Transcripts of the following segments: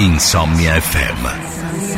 Insomnia FM.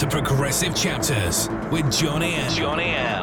To Progressive Chapters with Johnny L. Johnny L.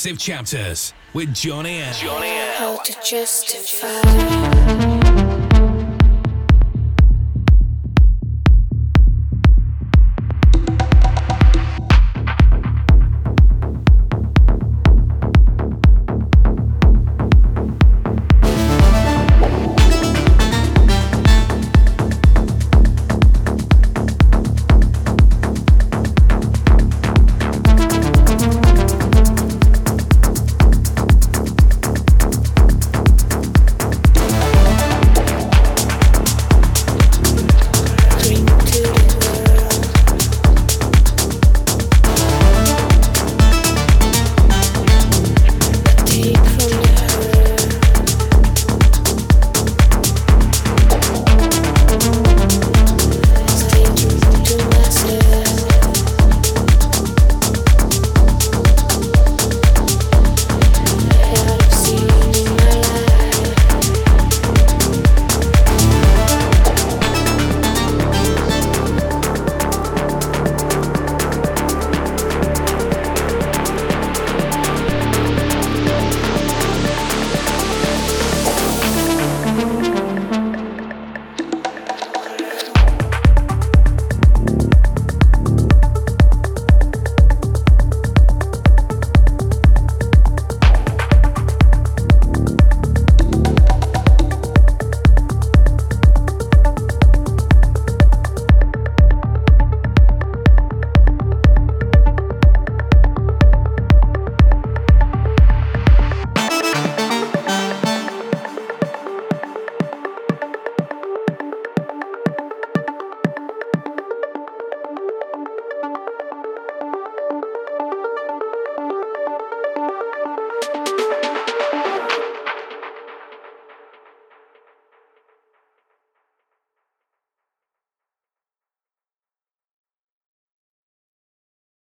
Progressive Chapters with Johnny L. How to justify.